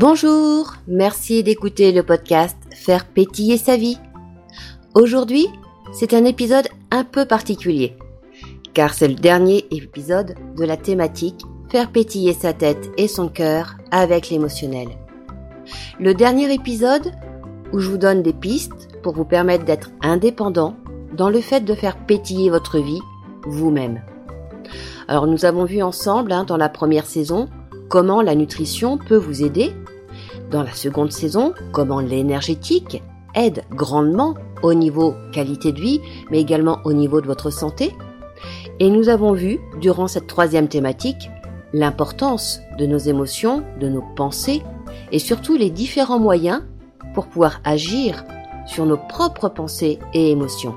Bonjour, merci d'écouter le podcast Faire pétiller sa vie. Aujourd'hui, c'est un épisode un peu particulier, car c'est le dernier épisode de la thématique Faire pétiller sa tête et son cœur avec l'émotionnel. Le dernier épisode où je vous donne des pistes pour vous permettre d'être indépendant dans le fait de faire pétiller votre vie vous-même. Alors nous avons vu ensemble hein, dans la première saison comment la nutrition peut vous aider. Dans la seconde saison, comment l'énergétique aide grandement au niveau qualité de vie, mais également au niveau de votre santé? Et nous avons vu, durant cette troisième thématique, l'importance de nos émotions, de nos pensées, et surtout les différents moyens pour pouvoir agir sur nos propres pensées et émotions.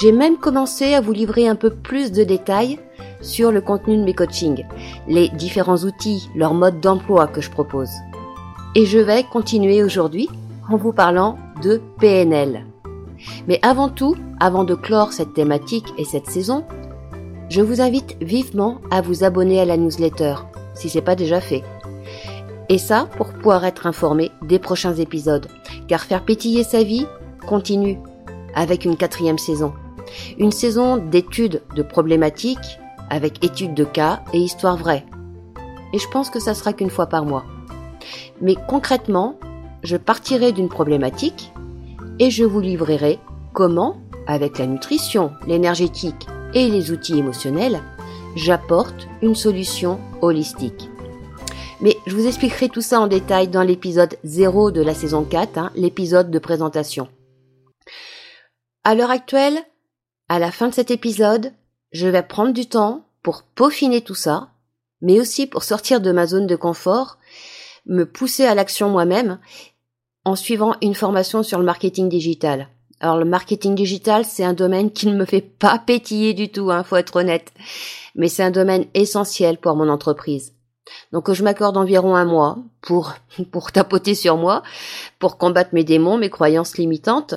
J'ai même commencé à vous livrer un peu plus de détails sur le contenu de mes coachings, les différents outils, leur mode d'emploi que je propose. Et je vais continuer aujourd'hui en vous parlant de PNL. Mais avant tout, avant de clore cette thématique et cette saison, je vous invite vivement à vous abonner à la newsletter, si ce n'est pas déjà fait. Et ça pour pouvoir être informé des prochains épisodes, car faire pétiller sa vie continue avec une quatrième saison. Une saison d'études de problématiques avec études de cas et histoires vraies. Et je pense que ça sera qu'une fois par mois. Mais concrètement, je partirai d'une problématique et je vous livrerai comment, avec la nutrition, l'énergétique et les outils émotionnels, j'apporte une solution holistique. Mais je vous expliquerai tout ça en détail dans l'épisode 0 de la saison 4, hein, l'épisode de présentation. À l'heure actuelle, à la fin de cet épisode, je vais prendre du temps pour peaufiner tout ça, mais aussi pour sortir de ma zone de confort, me pousser à l'action moi-même en suivant une formation sur le marketing digital. Alors le marketing digital, c'est un domaine qui ne me fait pas pétiller du tout, hein, faut être honnête, mais c'est un domaine essentiel pour mon entreprise. Donc je m'accorde environ un mois pour pour tapoter sur moi, pour combattre mes démons, mes croyances limitantes,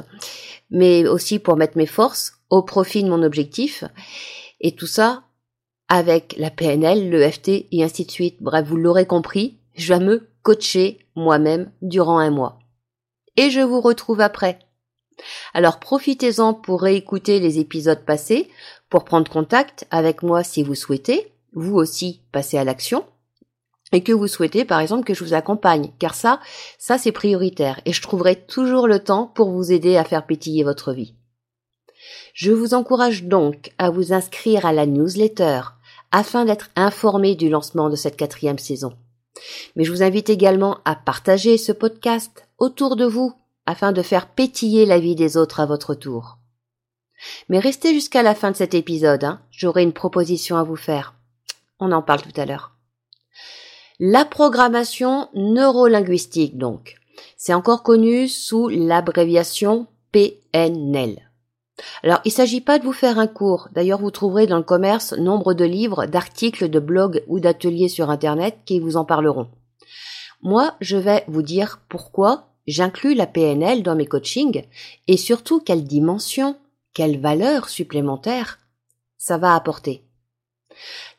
mais aussi pour mettre mes forces au profit de mon objectif. Et tout ça avec la PNL, le FT et ainsi de suite. Bref, vous l'aurez compris, je vais me coacher moi-même durant un mois. Et je vous retrouve après. Alors profitez-en pour réécouter les épisodes passés, pour prendre contact avec moi si vous souhaitez, vous aussi passer à l'action, et que vous souhaitez par exemple que je vous accompagne, car ça, ça c'est prioritaire, et je trouverai toujours le temps pour vous aider à faire pétiller votre vie. Je vous encourage donc à vous inscrire à la newsletter afin d'être informé du lancement de cette quatrième saison. Mais je vous invite également à partager ce podcast autour de vous afin de faire pétiller la vie des autres à votre tour. Mais restez jusqu'à la fin de cet épisode, hein. j'aurai une proposition à vous faire. On en parle tout à l'heure. La programmation neurolinguistique donc. C'est encore connu sous l'abréviation PNL. Alors, il ne s'agit pas de vous faire un cours. D'ailleurs, vous trouverez dans le commerce nombre de livres, d'articles, de blogs ou d'ateliers sur Internet qui vous en parleront. Moi, je vais vous dire pourquoi j'inclus la PNL dans mes coachings et surtout quelle dimension, quelle valeur supplémentaire ça va apporter.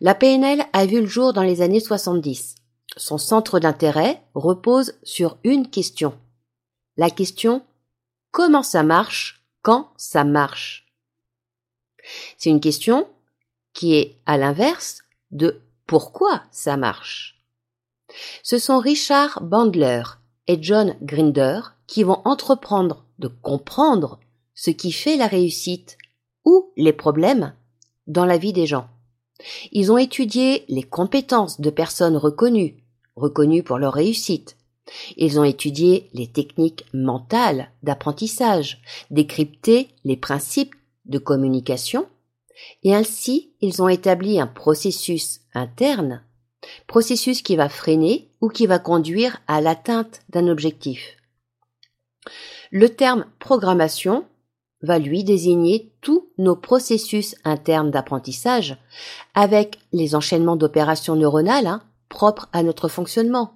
La PNL a vu le jour dans les années 70. Son centre d'intérêt repose sur une question. La question comment ça marche quand ça marche? C'est une question qui est à l'inverse de pourquoi ça marche. Ce sont Richard Bandler et John Grinder qui vont entreprendre de comprendre ce qui fait la réussite ou les problèmes dans la vie des gens. Ils ont étudié les compétences de personnes reconnues, reconnues pour leur réussite, ils ont étudié les techniques mentales d'apprentissage, décrypté les principes de communication, et ainsi ils ont établi un processus interne, processus qui va freiner ou qui va conduire à l'atteinte d'un objectif. Le terme programmation va lui désigner tous nos processus internes d'apprentissage avec les enchaînements d'opérations neuronales hein, propres à notre fonctionnement.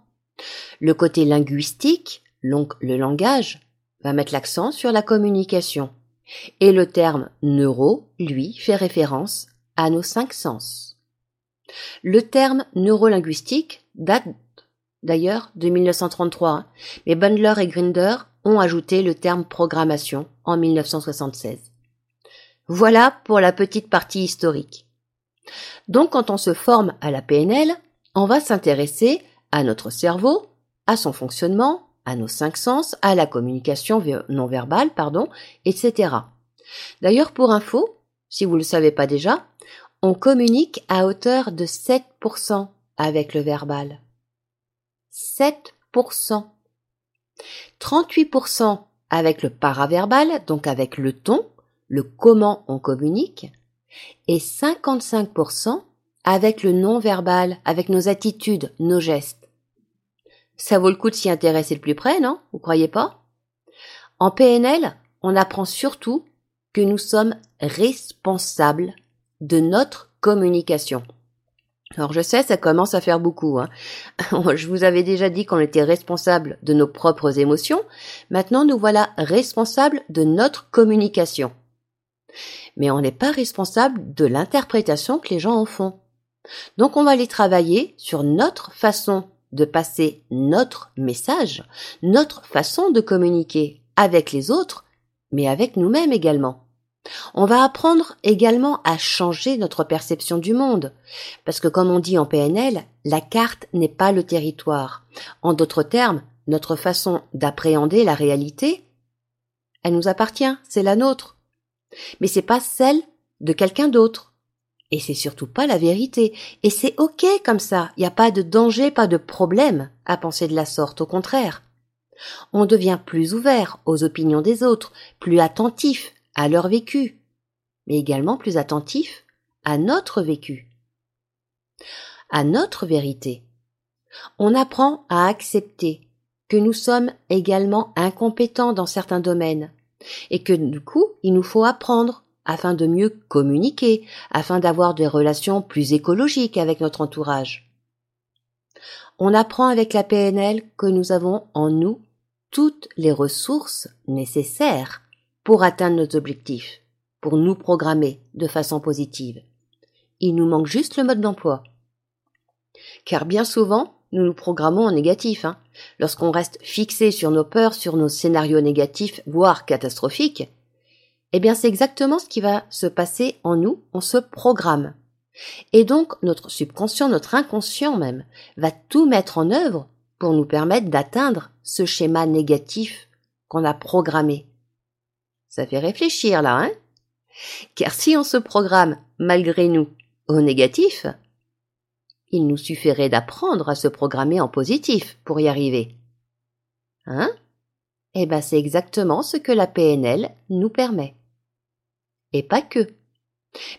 Le côté linguistique, donc le langage, va mettre l'accent sur la communication. Et le terme neuro, lui, fait référence à nos cinq sens. Le terme neurolinguistique date d'ailleurs, de 1933, hein. mais Bundler et Grinder ont ajouté le terme programmation en 1976. Voilà pour la petite partie historique. Donc quand on se forme à la PNL, on va s'intéresser à notre cerveau, à son fonctionnement, à nos cinq sens, à la communication non verbale, pardon, etc. D'ailleurs, pour info, si vous ne le savez pas déjà, on communique à hauteur de 7% avec le verbal. 7%. 38% avec le paraverbal, donc avec le ton, le comment on communique, et 55% avec le non-verbal, avec nos attitudes, nos gestes. Ça vaut le coup de s'y intéresser de plus près, non? Vous croyez pas? En PNL, on apprend surtout que nous sommes responsables de notre communication. Alors je sais, ça commence à faire beaucoup. Hein. Je vous avais déjà dit qu'on était responsable de nos propres émotions. Maintenant, nous voilà responsables de notre communication. Mais on n'est pas responsable de l'interprétation que les gens en font. Donc on va aller travailler sur notre façon de passer notre message, notre façon de communiquer avec les autres, mais avec nous-mêmes également. On va apprendre également à changer notre perception du monde, parce que comme on dit en PNL, la carte n'est pas le territoire. En d'autres termes, notre façon d'appréhender la réalité, elle nous appartient, c'est la nôtre. Mais c'est pas celle de quelqu'un d'autre. Et c'est surtout pas la vérité. Et c'est ok comme ça. Il n'y a pas de danger, pas de problème à penser de la sorte. Au contraire. On devient plus ouvert aux opinions des autres, plus attentif à leur vécu, mais également plus attentif à notre vécu, à notre vérité. On apprend à accepter que nous sommes également incompétents dans certains domaines, et que du coup, il nous faut apprendre afin de mieux communiquer, afin d'avoir des relations plus écologiques avec notre entourage. On apprend avec la PNL que nous avons en nous toutes les ressources nécessaires pour atteindre nos objectifs, pour nous programmer de façon positive. Il nous manque juste le mode d'emploi. Car bien souvent, nous nous programmons en négatif. Hein. Lorsqu'on reste fixé sur nos peurs, sur nos scénarios négatifs, voire catastrophiques, eh bien c'est exactement ce qui va se passer en nous, on se programme. Et donc notre subconscient, notre inconscient même, va tout mettre en œuvre pour nous permettre d'atteindre ce schéma négatif qu'on a programmé. Ça fait réfléchir là, hein? Car si on se programme malgré nous au négatif, il nous suffirait d'apprendre à se programmer en positif pour y arriver. Hein? Eh ben c'est exactement ce que la PNL nous permet. Et pas que.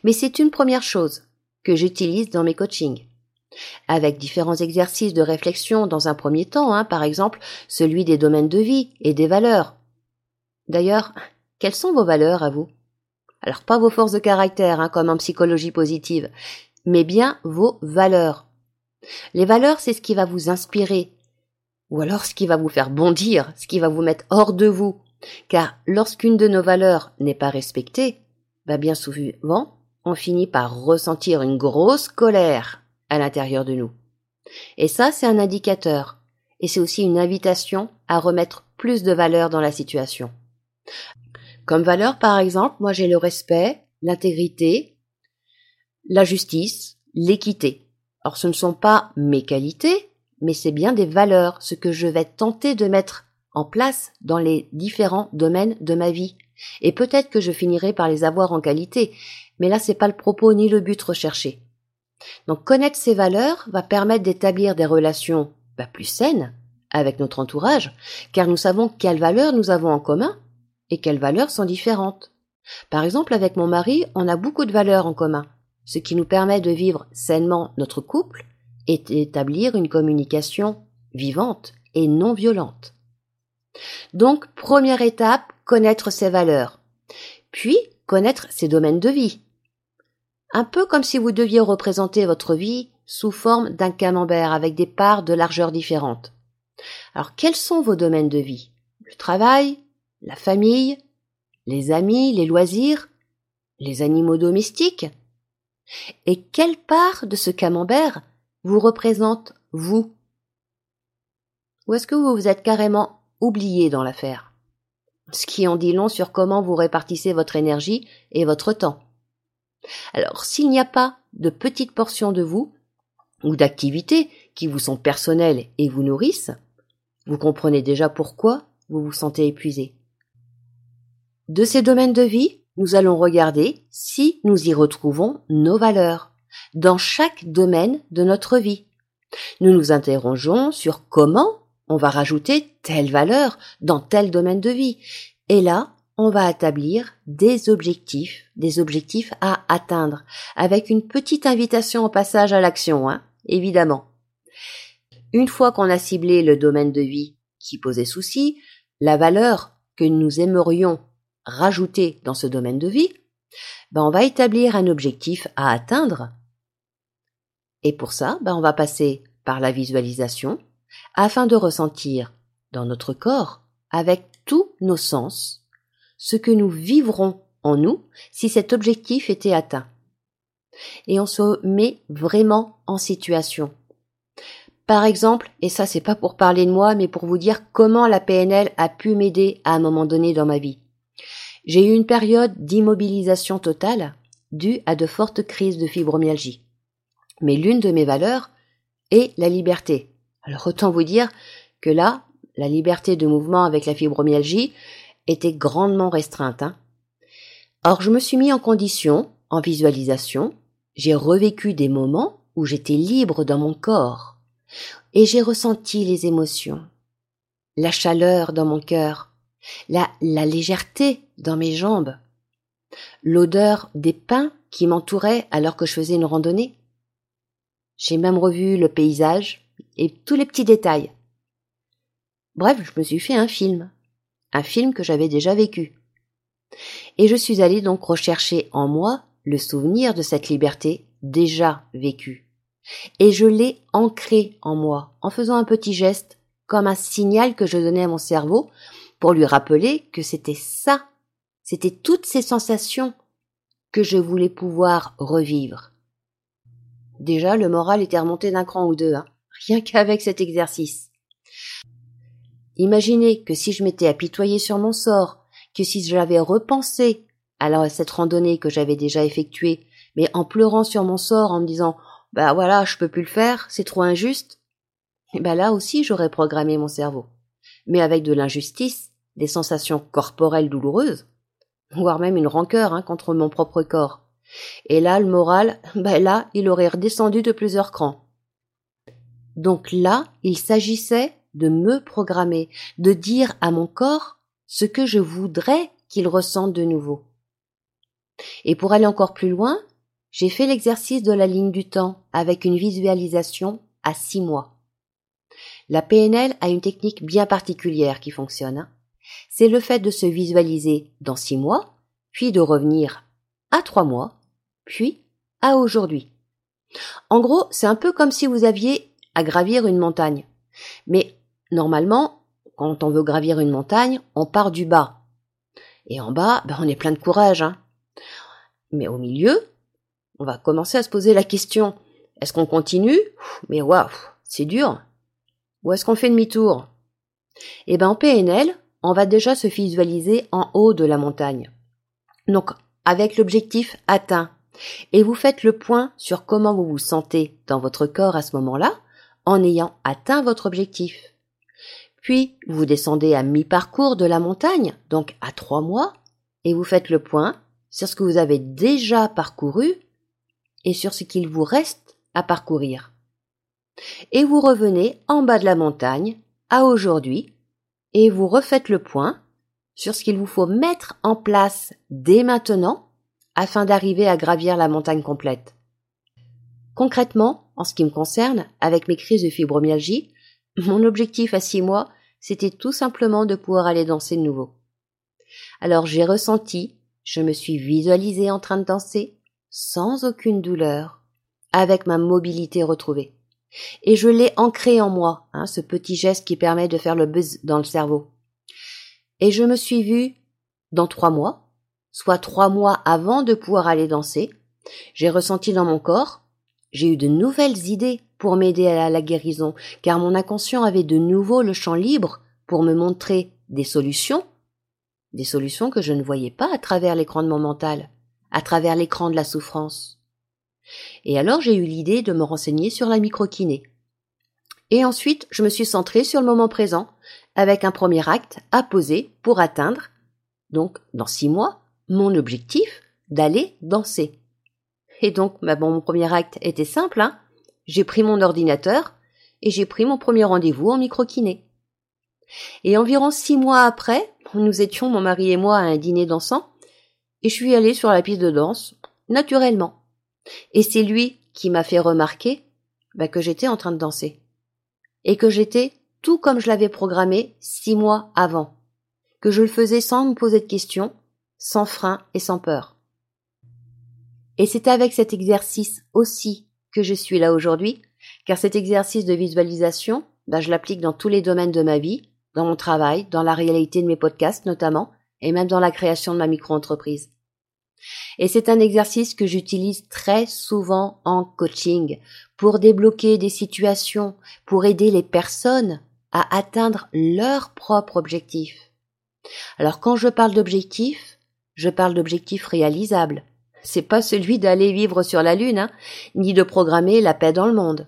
Mais c'est une première chose que j'utilise dans mes coachings. Avec différents exercices de réflexion dans un premier temps, hein, par exemple celui des domaines de vie et des valeurs. D'ailleurs, quelles sont vos valeurs à vous? Alors pas vos forces de caractère, hein, comme en psychologie positive, mais bien vos valeurs. Les valeurs, c'est ce qui va vous inspirer, ou alors ce qui va vous faire bondir, ce qui va vous mettre hors de vous. Car lorsqu'une de nos valeurs n'est pas respectée, bah bien souvent, on finit par ressentir une grosse colère à l'intérieur de nous. Et ça, c'est un indicateur. Et c'est aussi une invitation à remettre plus de valeur dans la situation. Comme valeur, par exemple, moi j'ai le respect, l'intégrité, la justice, l'équité. Or ce ne sont pas mes qualités, mais c'est bien des valeurs, ce que je vais tenter de mettre en place dans les différents domaines de ma vie. Et peut-être que je finirai par les avoir en qualité, mais là c'est pas le propos ni le but recherché. Donc connaître ces valeurs va permettre d'établir des relations bah, plus saines avec notre entourage, car nous savons quelles valeurs nous avons en commun et quelles valeurs sont différentes. Par exemple, avec mon mari, on a beaucoup de valeurs en commun, ce qui nous permet de vivre sainement notre couple et d'établir une communication vivante et non violente. Donc, première étape, connaître ses valeurs. Puis, connaître ses domaines de vie. Un peu comme si vous deviez représenter votre vie sous forme d'un camembert avec des parts de largeur différentes. Alors, quels sont vos domaines de vie? Le travail, la famille, les amis, les loisirs, les animaux domestiques Et quelle part de ce camembert vous représente vous? Ou est-ce que vous vous êtes carrément oublié dans l'affaire? Ce qui en dit long sur comment vous répartissez votre énergie et votre temps. Alors, s'il n'y a pas de petites portions de vous ou d'activités qui vous sont personnelles et vous nourrissent, vous comprenez déjà pourquoi vous vous sentez épuisé. De ces domaines de vie, nous allons regarder si nous y retrouvons nos valeurs dans chaque domaine de notre vie. Nous nous interrogeons sur comment on va rajouter telle valeur dans tel domaine de vie. Et là, on va établir des objectifs, des objectifs à atteindre, avec une petite invitation au passage à l'action, hein, évidemment. Une fois qu'on a ciblé le domaine de vie qui posait souci, la valeur que nous aimerions rajouter dans ce domaine de vie, ben on va établir un objectif à atteindre. Et pour ça, ben on va passer par la visualisation afin de ressentir dans notre corps, avec tous nos sens, ce que nous vivrons en nous si cet objectif était atteint. Et on se met vraiment en situation. Par exemple, et ça c'est pas pour parler de moi, mais pour vous dire comment la PNL a pu m'aider à un moment donné dans ma vie. J'ai eu une période d'immobilisation totale due à de fortes crises de fibromyalgie. Mais l'une de mes valeurs est la liberté. Alors autant vous dire que là, la liberté de mouvement avec la fibromyalgie était grandement restreinte. Hein. Or, je me suis mis en condition, en visualisation, j'ai revécu des moments où j'étais libre dans mon corps, et j'ai ressenti les émotions, la chaleur dans mon cœur, la, légèreté dans mes jambes, l'odeur des pins qui m'entouraient alors que je faisais une randonnée. J'ai même revu le paysage et tous les petits détails. Bref, je me suis fait un film, un film que j'avais déjà vécu. Et je suis allée donc rechercher en moi le souvenir de cette liberté déjà vécue. Et je l'ai ancré en moi en faisant un petit geste comme un signal que je donnais à mon cerveau pour lui rappeler que c'était ça, c'était toutes ces sensations que je voulais pouvoir revivre. Déjà, le moral était remonté d'un cran ou deux, hein, rien qu'avec cet exercice. Imaginez que si je m'étais apitoyé sur mon sort, que si j'avais repensé à cette randonnée que j'avais déjà effectuée, mais en pleurant sur mon sort, en me disant bah voilà, je peux plus le faire, c'est trop injuste, et ben là aussi j'aurais programmé mon cerveau. Mais avec de l'injustice, des sensations corporelles douloureuses, voire même une rancœur hein, contre mon propre corps. Et là, le moral, ben là, il aurait redescendu de plusieurs crans. Donc là, il s'agissait de me programmer, de dire à mon corps ce que je voudrais qu'il ressente de nouveau. Et pour aller encore plus loin, j'ai fait l'exercice de la ligne du temps avec une visualisation à six mois. La PNL a une technique bien particulière qui fonctionne. Hein. C'est le fait de se visualiser dans six mois, puis de revenir à trois mois, puis à aujourd'hui. En gros, c'est un peu comme si vous aviez à gravir une montagne. Mais normalement, quand on veut gravir une montagne, on part du bas. Et en bas, ben, on est plein de courage. Hein. Mais au milieu, on va commencer à se poser la question est-ce qu'on continue? Mais waouh, c'est dur. Ou est-ce qu'on fait demi-tour? Eh ben en PNL, on va déjà se visualiser en haut de la montagne. Donc avec l'objectif atteint. Et vous faites le point sur comment vous vous sentez dans votre corps à ce moment-là en ayant atteint votre objectif. Puis vous descendez à mi-parcours de la montagne, donc à trois mois, et vous faites le point sur ce que vous avez déjà parcouru et sur ce qu'il vous reste à parcourir. Et vous revenez en bas de la montagne, à aujourd'hui, et vous refaites le point sur ce qu'il vous faut mettre en place dès maintenant afin d'arriver à gravir la montagne complète. Concrètement, en ce qui me concerne, avec mes crises de fibromyalgie, mon objectif à six mois, c'était tout simplement de pouvoir aller danser de nouveau. Alors j'ai ressenti, je me suis visualisée en train de danser, sans aucune douleur, avec ma mobilité retrouvée. Et je l'ai ancré en moi, hein, ce petit geste qui permet de faire le buzz dans le cerveau. Et je me suis vue dans trois mois, soit trois mois avant de pouvoir aller danser. J'ai ressenti dans mon corps, j'ai eu de nouvelles idées pour m'aider à la guérison, car mon inconscient avait de nouveau le champ libre pour me montrer des solutions, des solutions que je ne voyais pas à travers l'écran de mon mental, à travers l'écran de la souffrance. Et alors j'ai eu l'idée de me renseigner sur la microkiné. Et ensuite, je me suis centrée sur le moment présent, avec un premier acte à poser pour atteindre, donc dans six mois, mon objectif d'aller danser. Et donc, bah mon premier acte était simple, hein. J'ai pris mon ordinateur et j'ai pris mon premier rendez-vous en microkiné. Et environ six mois après, nous étions, mon mari et moi, à un dîner dansant, et je suis allée sur la piste de danse, naturellement. Et c'est lui qui m'a fait remarquer bah, que j'étais en train de danser. Et que j'étais tout comme je l'avais programmé six mois avant. Que je le faisais sans me poser de questions, sans frein et sans peur. Et c'est avec cet exercice aussi que je suis là aujourd'hui, car cet exercice de visualisation, bah, je l'applique dans tous les domaines de ma vie, dans mon travail, dans la réalité de mes podcasts notamment, et même dans la création de ma micro-entreprise. Et c'est un exercice que j'utilise très souvent en coaching pour débloquer des situations, pour aider les personnes à atteindre leurs propres objectifs. Alors quand je parle d'objectifs, je parle d'objectifs réalisables. C'est pas celui d'aller vivre sur la Lune, hein, ni de programmer la paix dans le monde.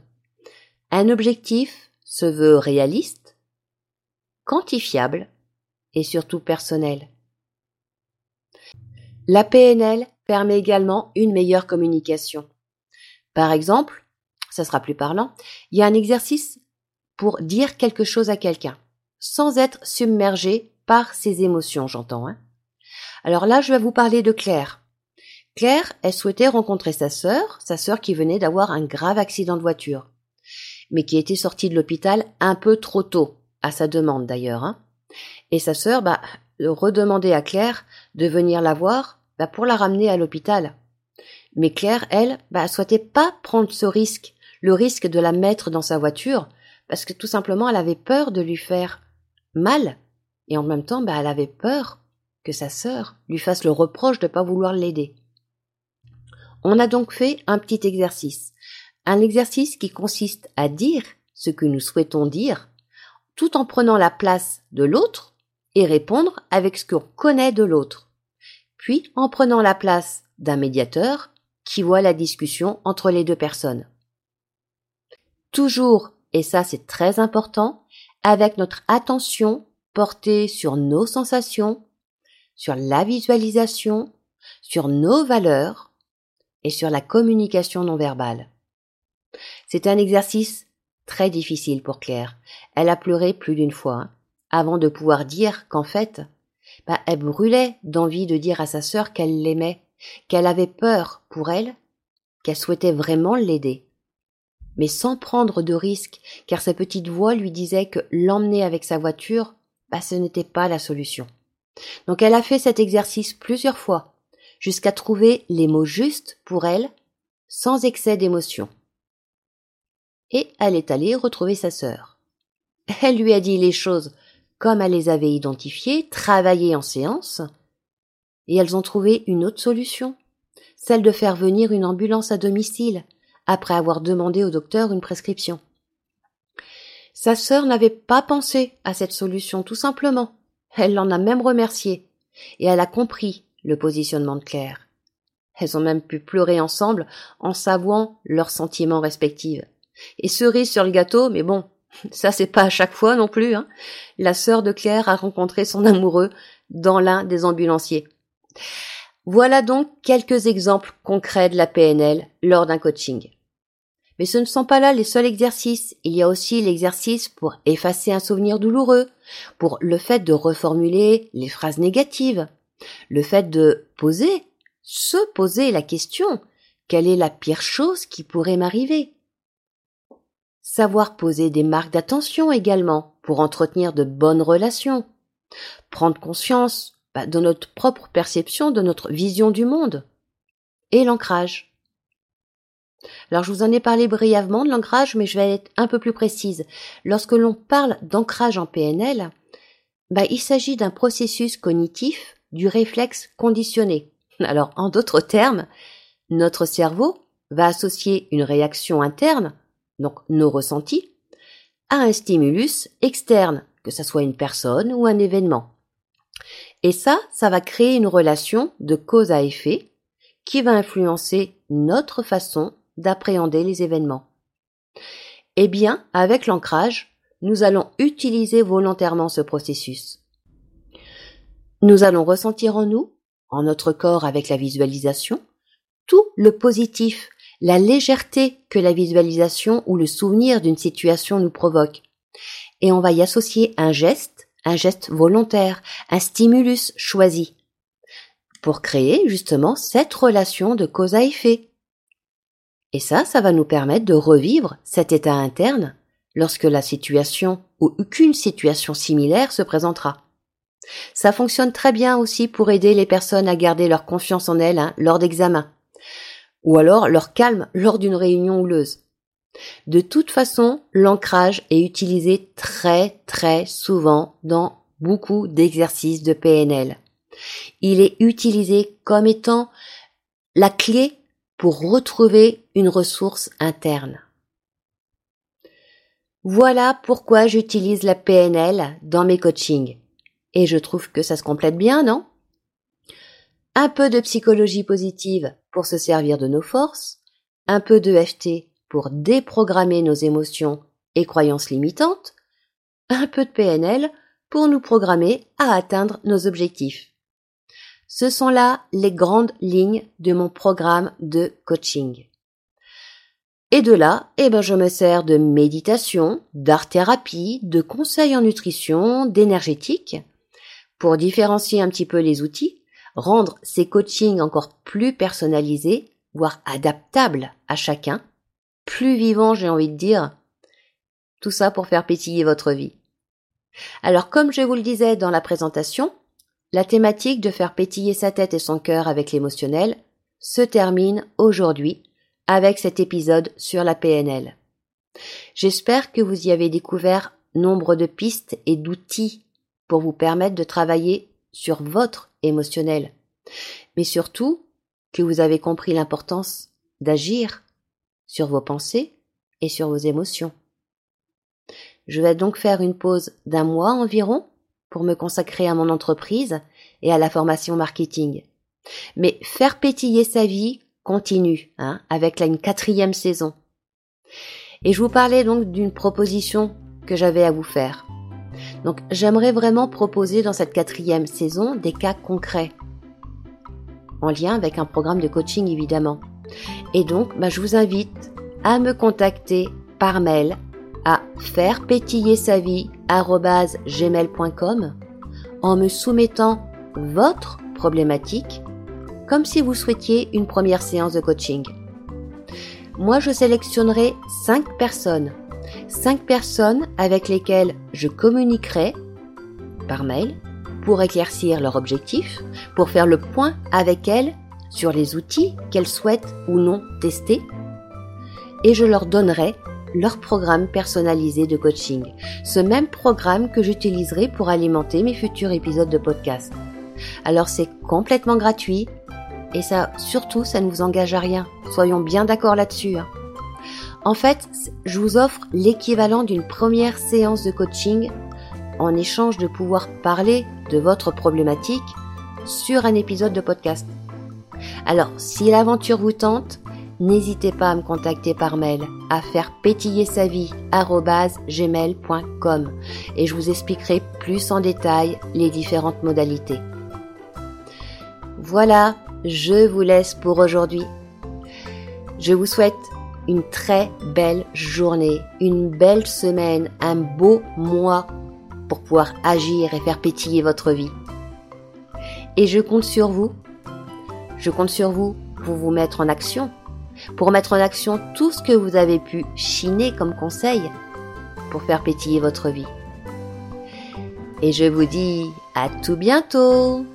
Un objectif se veut réaliste, quantifiable et surtout personnel. La PNL permet également une meilleure communication. Par exemple, ça sera plus parlant, il y a un exercice pour dire quelque chose à quelqu'un, sans être submergé par ses émotions, j'entends. Hein. Alors là, je vais vous parler de Claire. Claire, elle souhaitait rencontrer sa sœur, sa sœur qui venait d'avoir un grave accident de voiture, mais qui était sortie de l'hôpital un peu trop tôt, à sa demande d'ailleurs. Hein. Et sa sœur, bah, redemandait à Claire de venir la voir bah, pour la ramener à l'hôpital. Mais Claire, elle, bah, souhaitait pas prendre ce risque, le risque de la mettre dans sa voiture, parce que tout simplement elle avait peur de lui faire mal, et en même temps, bah, elle avait peur que sa sœur lui fasse le reproche de ne pas vouloir l'aider. On a donc fait un petit exercice, un exercice qui consiste à dire ce que nous souhaitons dire, tout en prenant la place de l'autre et répondre avec ce qu'on connaît de l'autre, puis en prenant la place d'un médiateur qui voit la discussion entre les deux personnes. Toujours, et ça c'est très important, avec notre attention portée sur nos sensations, sur la visualisation, sur nos valeurs et sur la communication non verbale. C'est un exercice très difficile pour Claire. Elle a pleuré plus d'une fois avant de pouvoir dire qu'en fait, bah, elle brûlait d'envie de dire à sa sœur qu'elle l'aimait, qu'elle avait peur pour elle, qu'elle souhaitait vraiment l'aider. Mais sans prendre de risque, car sa petite voix lui disait que l'emmener avec sa voiture, bah, ce n'était pas la solution. Donc elle a fait cet exercice plusieurs fois, jusqu'à trouver les mots justes pour elle, sans excès d'émotion. Et elle est allée retrouver sa sœur. Elle lui a dit les choses comme elle les avait identifiées, travaillées en séance, et elles ont trouvé une autre solution, celle de faire venir une ambulance à domicile, après avoir demandé au docteur une prescription. Sa sœur n'avait pas pensé à cette solution tout simplement. Elle l'en a même remercié, et elle a compris le positionnement de Claire. Elles ont même pu pleurer ensemble en s'avouant leurs sentiments respectifs. Et cerise sur le gâteau, mais bon, ça, c'est pas à chaque fois non plus. Hein. La sœur de Claire a rencontré son amoureux dans l'un des ambulanciers. Voilà donc quelques exemples concrets de la PNL lors d'un coaching. Mais ce ne sont pas là les seuls exercices. Il y a aussi l'exercice pour effacer un souvenir douloureux, pour le fait de reformuler les phrases négatives, le fait de poser, se poser la question, quelle est la pire chose qui pourrait m'arriver? Savoir poser des marques d'attention également pour entretenir de bonnes relations. Prendre conscience bah, de notre propre perception, de notre vision du monde. Et l'ancrage. Alors je vous en ai parlé brièvement de l'ancrage, mais je vais être un peu plus précise. Lorsque l'on parle d'ancrage en PNL, bah, il s'agit d'un processus cognitif du réflexe conditionné. Alors en d'autres termes, notre cerveau va associer une réaction interne donc nos ressentis, à un stimulus externe, que ce soit une personne ou un événement. Et ça, ça va créer une relation de cause à effet qui va influencer notre façon d'appréhender les événements. Eh bien, avec l'ancrage, nous allons utiliser volontairement ce processus. Nous allons ressentir en nous, en notre corps avec la visualisation, tout le positif, la légèreté que la visualisation ou le souvenir d'une situation nous provoque. Et on va y associer un geste, un geste volontaire, un stimulus choisi, pour créer justement cette relation de cause à effet. Et ça, ça va nous permettre de revivre cet état interne lorsque la situation ou aucune situation similaire se présentera. Ça fonctionne très bien aussi pour aider les personnes à garder leur confiance en elles hein, lors d'examens, ou alors leur calme lors d'une réunion houleuse. De toute façon, l'ancrage est utilisé très très souvent dans beaucoup d'exercices de PNL. Il est utilisé comme étant la clé pour retrouver une ressource interne. Voilà pourquoi j'utilise la PNL dans mes coachings. Et je trouve que ça se complète bien, non? Un peu de psychologie positive pour se servir de nos forces, un peu de FT pour déprogrammer nos émotions et croyances limitantes, un peu de PNL pour nous programmer à atteindre nos objectifs. Ce sont là les grandes lignes de mon programme de coaching. Et de là, eh ben, je me sers de méditation, d'art-thérapie, de conseils en nutrition, d'énergétique, pour différencier un petit peu les outils, rendre ces coachings encore plus personnalisés, voire adaptables à chacun, plus vivants, j'ai envie de dire. Tout ça pour faire pétiller votre vie. Alors, comme je vous le disais dans la présentation, la thématique de faire pétiller sa tête et son cœur avec l'émotionnel se termine aujourd'hui avec cet épisode sur la PNL. J'espère que vous y avez découvert nombre de pistes et d'outils pour vous permettre de travailler sur votre émotionnel, mais surtout que vous avez compris l'importance d'agir sur vos pensées et sur vos émotions. Je vais donc faire une pause d'un mois environ pour me consacrer à mon entreprise et à la formation marketing. Mais faire pétiller sa vie continue, hein, avec une quatrième saison. Et je vous parlais donc d'une proposition que j'avais à vous faire. Donc j'aimerais vraiment proposer dans cette quatrième saison des cas concrets, en lien avec un programme de coaching évidemment. Et donc bah, je vous invite à me contacter par mail à faire pétiller sa vie en me soumettant votre problématique comme si vous souhaitiez une première séance de coaching. Moi, je sélectionnerai 5 personnes. 5 personnes avec lesquelles je communiquerai par mail pour éclaircir leur objectif, pour faire le point avec elles sur les outils qu'elles souhaitent ou non tester. Et je leur donnerai leur programme personnalisé de coaching, ce même programme que j'utiliserai pour alimenter mes futurs épisodes de podcast. Alors c'est complètement gratuit, et ça, surtout, ça ne vous engage à rien. Soyons bien d'accord là-dessus. Hein. En fait, je vous offre l'équivalent d'une première séance de coaching en échange de pouvoir parler de votre problématique sur un épisode de podcast. Alors, si l'aventure vous tente, n'hésitez pas à me contacter par mail à faire pétiller sa vie et je vous expliquerai plus en détail les différentes modalités. Voilà, je vous laisse pour aujourd'hui. Je vous souhaite une très belle journée, une belle semaine, un beau mois pour pouvoir agir et faire pétiller votre vie. Et je compte sur vous. Je compte sur vous pour vous mettre en action, pour mettre en action tout ce que vous avez pu chiner comme conseil pour faire pétiller votre vie. Et je vous dis à tout bientôt